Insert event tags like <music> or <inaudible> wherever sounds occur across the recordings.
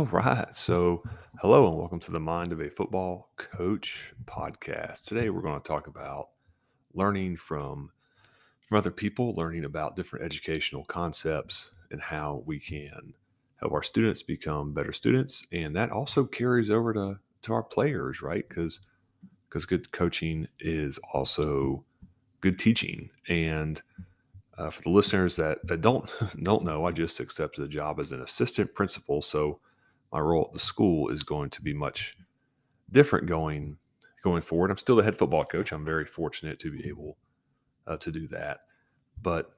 All right. So, hello and welcome to the Mind of a Football Coach podcast. Today, we're going to talk about learning from from other people, learning about different educational concepts, and how we can help our students become better students. And that also carries over to to our players, right? Because because good coaching is also good teaching. And uh, for the listeners that, that don't <laughs> don't know, I just accepted a job as an assistant principal. So my role at the school is going to be much different going going forward. I'm still the head football coach. I'm very fortunate to be able uh, to do that. But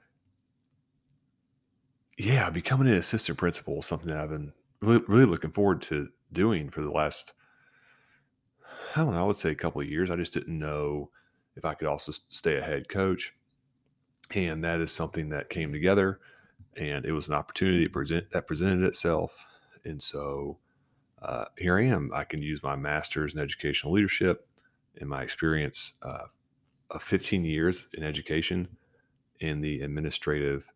yeah, becoming an assistant principal is something that I've been really, really looking forward to doing for the last, I don't know, I would say a couple of years. I just didn't know if I could also stay a head coach. And that is something that came together and it was an opportunity that presented itself and so uh, here I am. I can use my master's in educational leadership and my experience uh, of 15 years in education in the administrative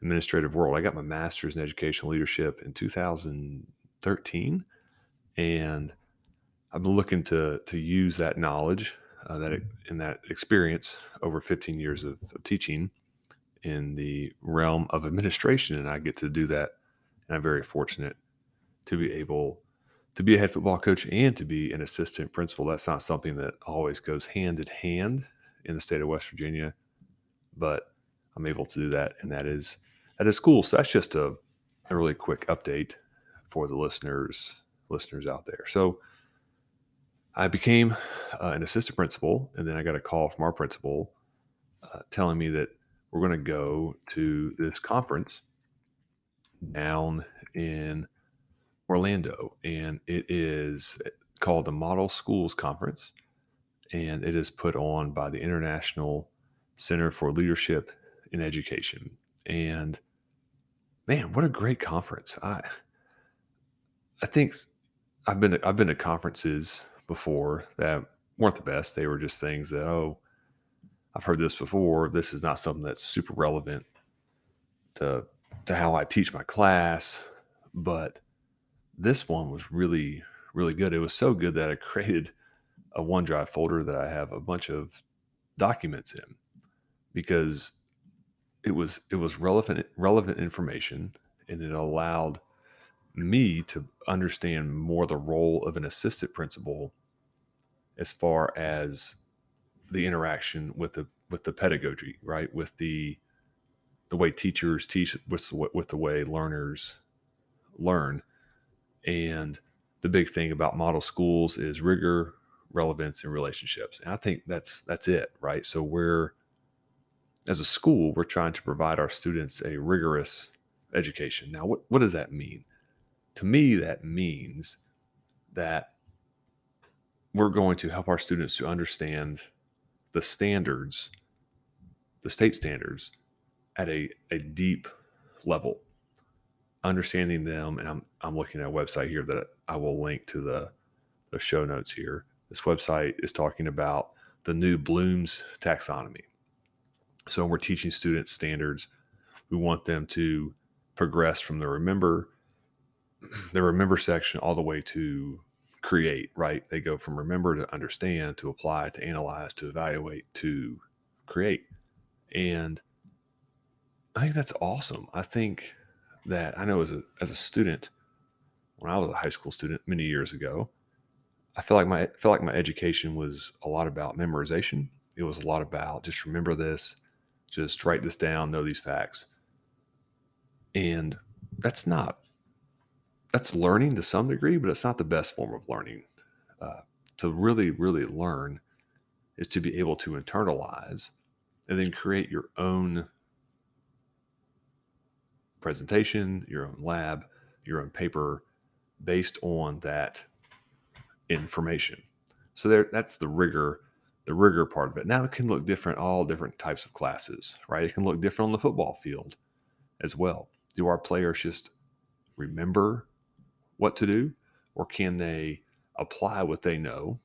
administrative world. I got my master's in educational leadership in 2013, and I've been looking to to use that knowledge, uh, that in that experience over 15 years of, of teaching in the realm of administration, and I get to do that and I'm very fortunate to be able to be a head football coach and to be an assistant principal. That's not something that always goes hand in hand in the state of West Virginia, but I'm able to do that, and that is that is cool. So that's just a, a really quick update for the listeners listeners out there. So I became uh, an assistant principal, and then I got a call from our principal uh, telling me that we're going to go to this conference down in Orlando, and it is eh, called the Model Schools Conference, and it is put on by the International Center for Leadership in Education. And man, what a great conference! I I think I've been to, I've been to conferences before that weren't the best. They were just things that oh, I've heard this before. This is not something that's super relevant to to how I teach my class, but this one was really really good. It was so good that I <laughs> created a OneDrive folder that I have a bunch of documents in because it was it was relevant relevant information and it allowed me to understand more the role of an assistant principal as far as the interaction with the with the pedagogy right with the the way teachers teach with with the way learners learn and the big thing about model schools is rigor relevance and relationships. And i think that's that's it right? So we're as a school we're trying to provide our students a rigorous education. Now what, what does that mean? To me that means that we're going to help our students to understand the standards the state standards at a, a deep level, understanding them. And I'm, I'm looking at a website here that I will link to the, the show notes here. This website is talking about the new Bloom's taxonomy. So when we're teaching students standards. We want them to progress from the remember, the remember section all the way to create, right? They go from remember to understand to apply to analyze to evaluate to create. And I think that's awesome. I think that I know as a as a student, when I was a high school student many years ago, I felt like my feel like my education was a lot about memorization. It was a lot about just remember this, just write this down, know these facts. And that's not that's learning to some degree, but it's not the best form of learning. Uh, to really, really learn is to be able to internalize and then create your own presentation, your own lab, your own paper based on that information. So there that's the rigor, the rigor part of it. Now it can look different, all different types of classes, right? It can look different on the football field as well. Do our players just remember what to do, or can they apply what they know,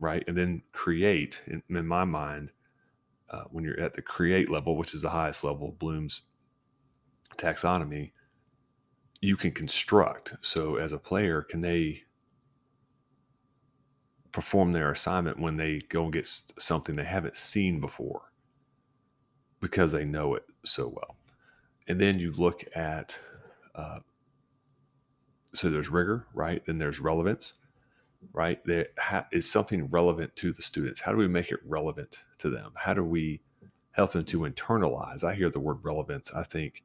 right? And then create, in, in my mind, uh, when you're at the create level, which is the highest level, Bloom's taxonomy, you can construct. So as a player, can they perform their assignment when they go and get something they haven't seen before because they know it so well? And then you look at, uh, so there's rigor, right? Then there's relevance, right? There ha- is something relevant to the students. How do we make it relevant to them? How do we help them to internalize? I hear the word relevance. I think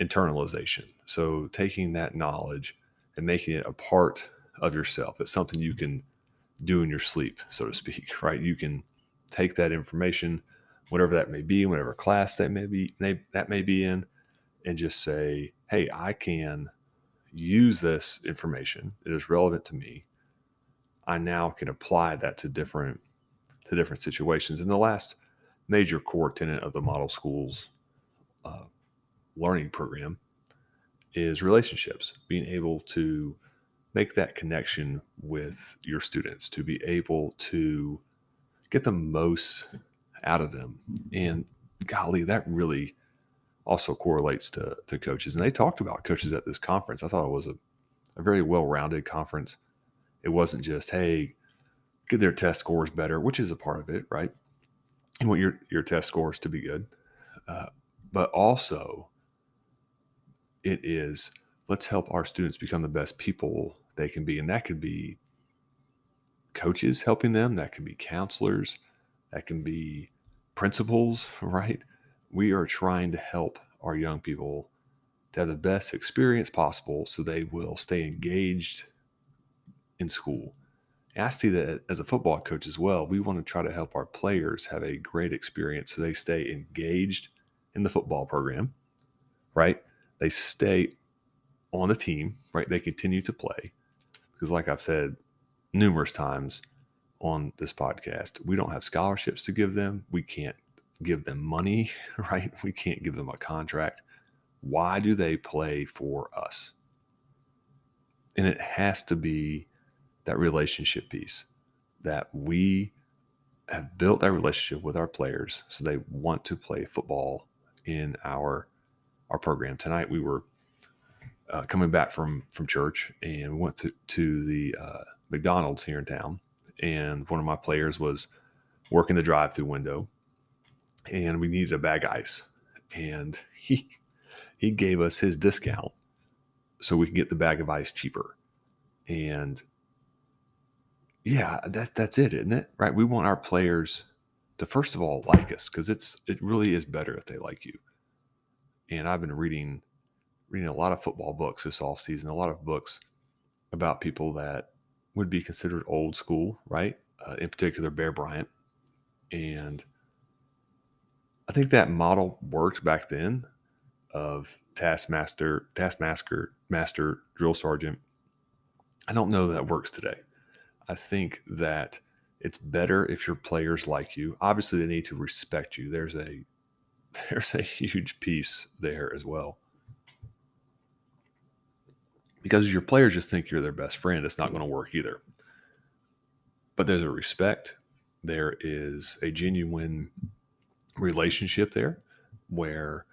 internalization. So taking that knowledge and making it a part of yourself. It's something you can do in your sleep, so to speak, <laughs> right? You can take that information, whatever that may be, whatever class that may be that may be in, and just say, hey, I can use this information. It is relevant to me. I now can apply that to different to different situations. And the last major core tenet of the model schools uh, learning program is relationships, being able to make that connection with your students, to be able to get the most out of them. And golly, that really also correlates to, to coaches. And they talked about coaches at this conference. I thought it was a, a very well rounded conference. It wasn't just, hey, get their test scores better, which is a part of it, right? You want your, your test scores to be good. Uh, but also it is let's help our students become the best people they can be. And that could be coaches helping them, that can be counselors, that can be principals, <laughs> right? We are trying to help our young people to have the best experience possible so they will stay engaged in school. I see that as a football coach as well. We want to try to help our players have a great experience so they stay engaged in the football program, right? They stay on the team, right? They continue to play because, like I've said numerous times on this podcast, we don't have scholarships to give them. We can't give them money, <laughs> right? We can't give them a contract. Why do they play for us? And it has to be that relationship piece that we have built that relationship with our players so they want to play football in our our program. Tonight we were uh, coming back from from church and went to to the uh, McDonald's here in town, and one of my players was working the drive-through window, and we needed a bag of ice, and he he gave us his discount so we could get the bag of ice cheaper, and yeah, that that's it, isn't it? Right? We want our players to first of all like us because it's it really is better if they like you and I've been reading reading a lot of football books this off season, a lot of books about people that would be considered old school, right? Uh, in particular, Bear Bryant, and I think that model worked back then of taskmaster, taskmaster, master, drill sergeant. I don't know that works today. I think that it's better if your players like you. Obviously, they need to respect you. There's a <laughs> there's a huge piece there as well. Because your players just think you're their best friend, it's not going to work either. But there's a respect, there is a genuine relationship there where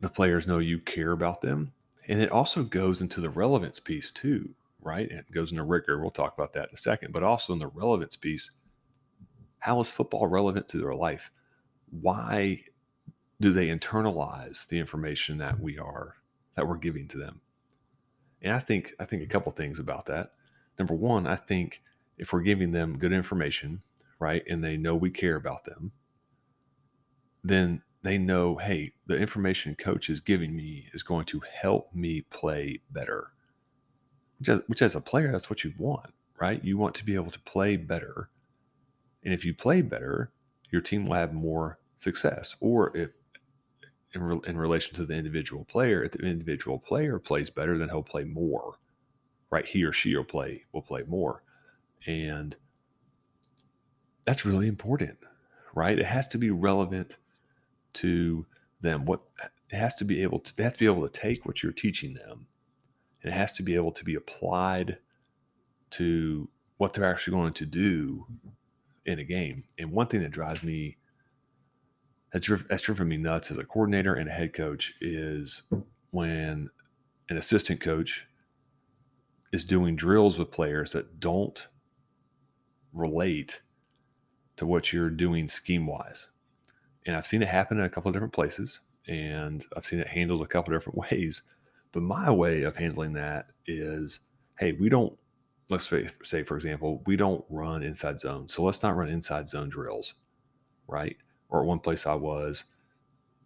the players know you care about them. And it also goes into the relevance piece too, right? And it goes into rigor. We'll talk about that in a second, but also in the relevance piece. How is football relevant to their life? Why do they internalize the information that we are that we're giving to them? And I think I think a couple things about that. Number one, I think if we're giving them good information, right, and they know we care about them, then they know, hey, the information coach is giving me is going to help me play better. Which as, which as a player, that's what you want, right? You want to be able to play better. And if you play better, your team will have more success. Or if in, re- in relation to the individual player, if the individual player plays better, then he'll play more. Right? He or she will play will play more. And that's really important, right? It has to be relevant to them. What it has to be able to they have to be able to take what you're teaching them and it has to be able to be applied to what they're actually going to do in a game. And one thing that drives me that's, that's driven me nuts as a coordinator and a head coach is when an assistant coach is doing drills with players that don't relate to what you're doing scheme wise. And I've seen it happen in a couple of different places and I've seen it handled a couple of different <laughs> ways. But my way of handling that is hey, we don't, let's say, for example, we don't run inside zone. So let's not run inside zone drills, right? Or one place I was,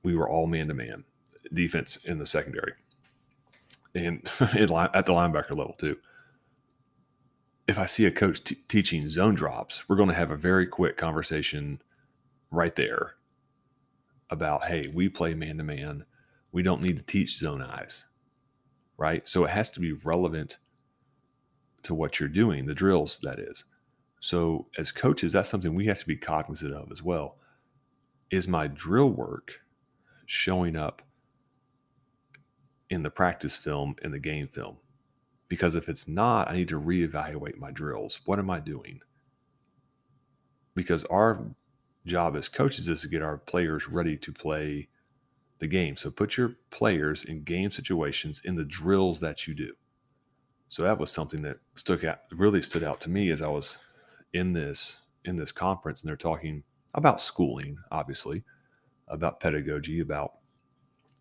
we were all man to man defense in the secondary and <laughs> at the linebacker level too. If I see a coach t- teaching zone drops, we're going to have a very quick conversation right there about hey, we play man to man. We don't need to teach zone eyes, right? So it has to be relevant to what you're doing, the drills, that is. So as coaches, that's something we have to be cognizant of as well. Is my drill work showing up in the practice film in the game film? Because if it's not, I need to reevaluate my drills. What am I doing? Because our job as coaches is to get our players ready to play the game. So put your players in game situations in the drills that you do. So that was something that stuck out really stood out to me as I was in this in this conference and they're talking about schooling, obviously, about pedagogy, about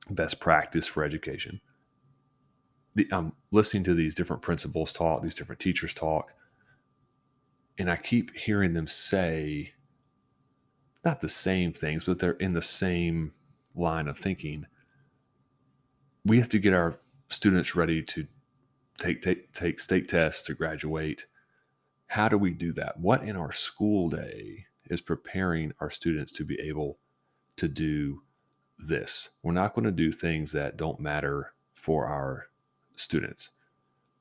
best practice for education. The, I'm listening to these different principals talk, these different teachers talk, and I keep hearing them say not the same things, but they're in the same line of thinking. We have to get our students ready to take take take state tests to graduate. How do we do that? What in our school day is preparing our students to be able to do this? We're not going to do things that don't matter for our students.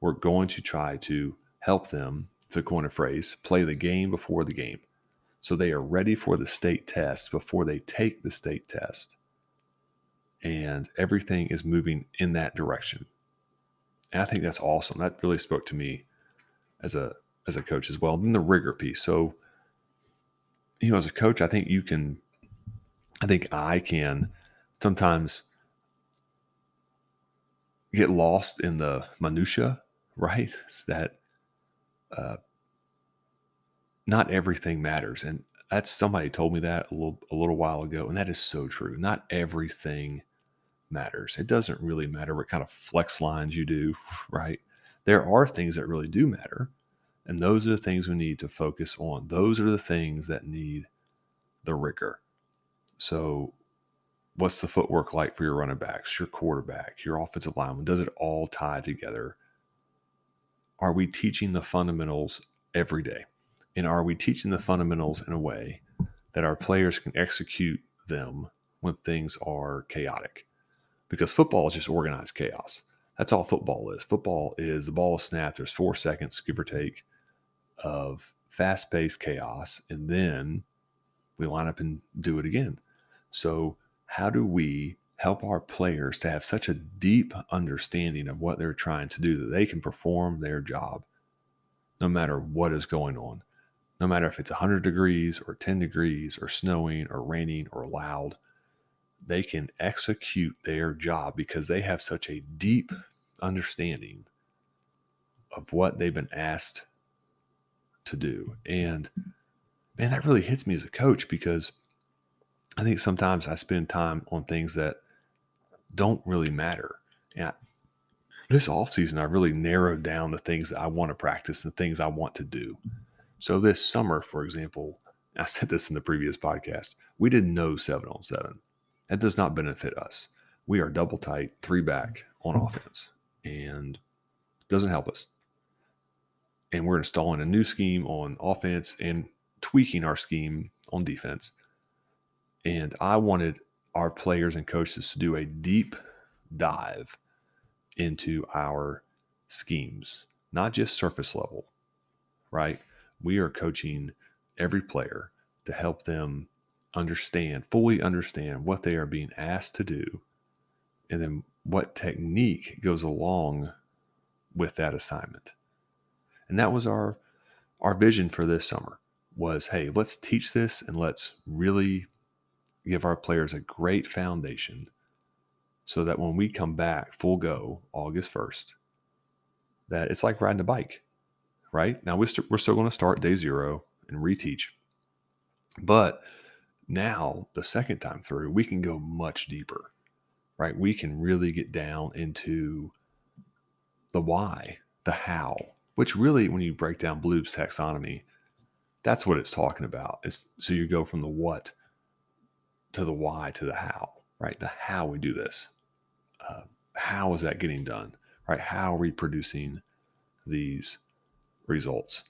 We're going to try to help them, to coin a phrase, play the game before the game. So they are ready for the state test before they take the state test. And everything is moving in that direction. And I think that's awesome. That really spoke to me as a as a coach as well. And then the rigor piece. So, you know, as a coach, I think you can I think I can sometimes get lost in the minutia, right? That uh, not everything matters. And that's somebody told me that a little a little while ago, and that is so true. Not everything matters. It doesn't really matter what kind of flex lines you do, <laughs> right? There are things that really do matter, and those are the things we need to focus on. Those are the things that need the rigor. So, what's the footwork like for your running backs, your quarterback, your offensive lineman? Does it all tie together? Are we teaching the fundamentals every day? And are we teaching the fundamentals in a way that our players can execute them when things are chaotic? Because football is just organized chaos. That's all football is. Football is the ball is snapped. There's four seconds, give or take, of fast paced chaos. And then we line up and do it again. So, how do we help our players to have such a deep understanding of what they're trying to do that they can perform their job no matter what is going on? no matter if it's 100 degrees or 10 degrees or snowing or raining or loud, they can execute their job because they have such a deep understanding of what they've been asked to do. And man, that really hits me as a coach because I think sometimes I spend time on things that don't really matter. And I, this off season, I really narrowed down the things that I want to practice, the things I want to do. So this summer, for example, I said this in the previous podcast, we did no seven on seven. That does not benefit us. We are double tight, three back on mm-hmm. offense, and doesn't help us. And we're installing a new scheme on offense and tweaking our scheme on defense. And I wanted our players and coaches to do a deep dive into our schemes, not just surface level, right? we are coaching every player to help them understand, fully understand what they are being asked to do, and then what technique goes along with that assignment. And that was our our vision for this summer was hey, let's teach this and let's really give our players a great foundation so that when we come back full go August 1st, that it's like riding a bike, right? Now we're, st- we're still going to start day zero and reteach. But now, the second time through, we can go much deeper, right? We can really get down into the why, the how, which really, when you break down Bloom's taxonomy, that's what it's talking about. It's, so you go from the what to the why to the how, right? The how we do this. Uh, how is that getting done, right? How are we producing these results?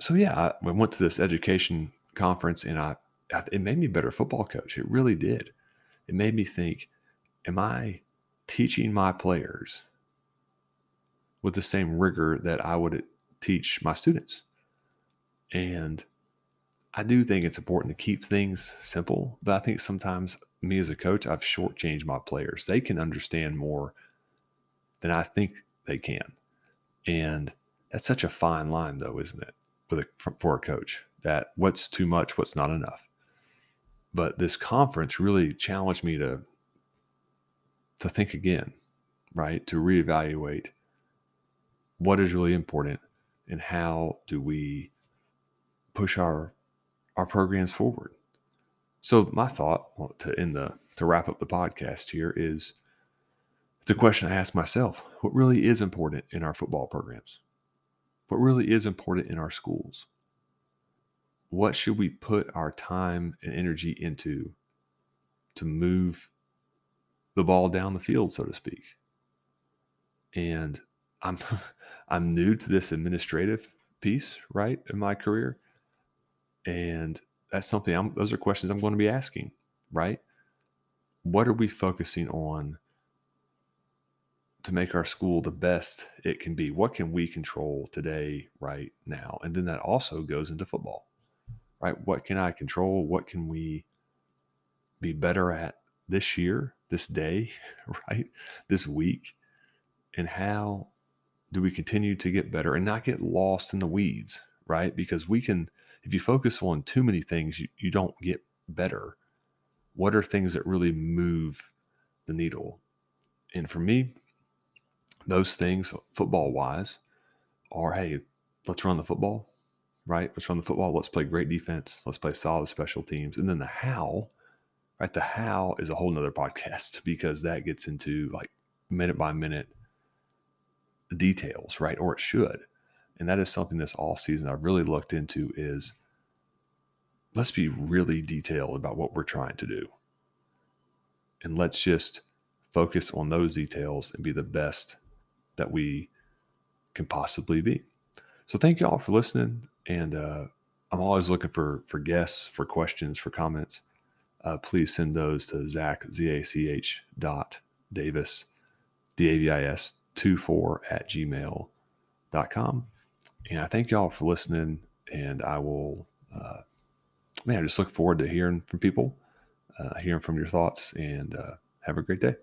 So yeah, I, I went to this education conference and I, it made me a better football coach. It really did. It made me think, am I teaching my players with the same rigor that I would teach my students? And I do think it's important to keep things simple, but I think sometimes me as a coach, I've shortchanged my players. They can understand more than I think they can. And that's such a fine line, though, isn't it? With a, for a coach, that what's too much, what's not enough. But this conference really challenged me to to think again, right? To reevaluate what is really important and how do we push our our programs forward. So my thought to end the to wrap up the podcast here is it's a question I ask myself. What really is important in our football programs? What really is important in our schools? What should we put our time and energy into to move the ball down the field, so to speak? And I'm <laughs> I'm new to this administrative piece, right, in my career. And that's something I'm, those are questions I'm going to be asking, right? What are we focusing on to make our school the best it can be? What can we control today, right now? And then that also goes into football, right? What can I control? What can we be better at this year, this day, <laughs> right? This week? And how do we continue to get better and not get lost in the weeds, right? Because we can if you focus on too many things, you, you don't get better. What are things that really move the needle? And for me, those things, football wise, are hey, let's run the football, right? Let's run the football. Let's play great defense. Let's play solid special teams. And then the how, right? The how is a whole nother <laughs> podcast because that gets into like minute by minute details, right? Or it should and that is something this off season I've really looked into is let's be really detailed about what we're trying to do. And let's just focus on those details and be the best that we can possibly be. So thank you all for listening. And uh, I'm always looking for for guests, for questions, for comments. Uh, please send those to Zach Z A C H dot Davis D A V I S two four at gmail.com. And I thank y'all for listening. And I will, uh, man, I just look forward to hearing from people, uh, hearing from your thoughts, and uh, have a great day.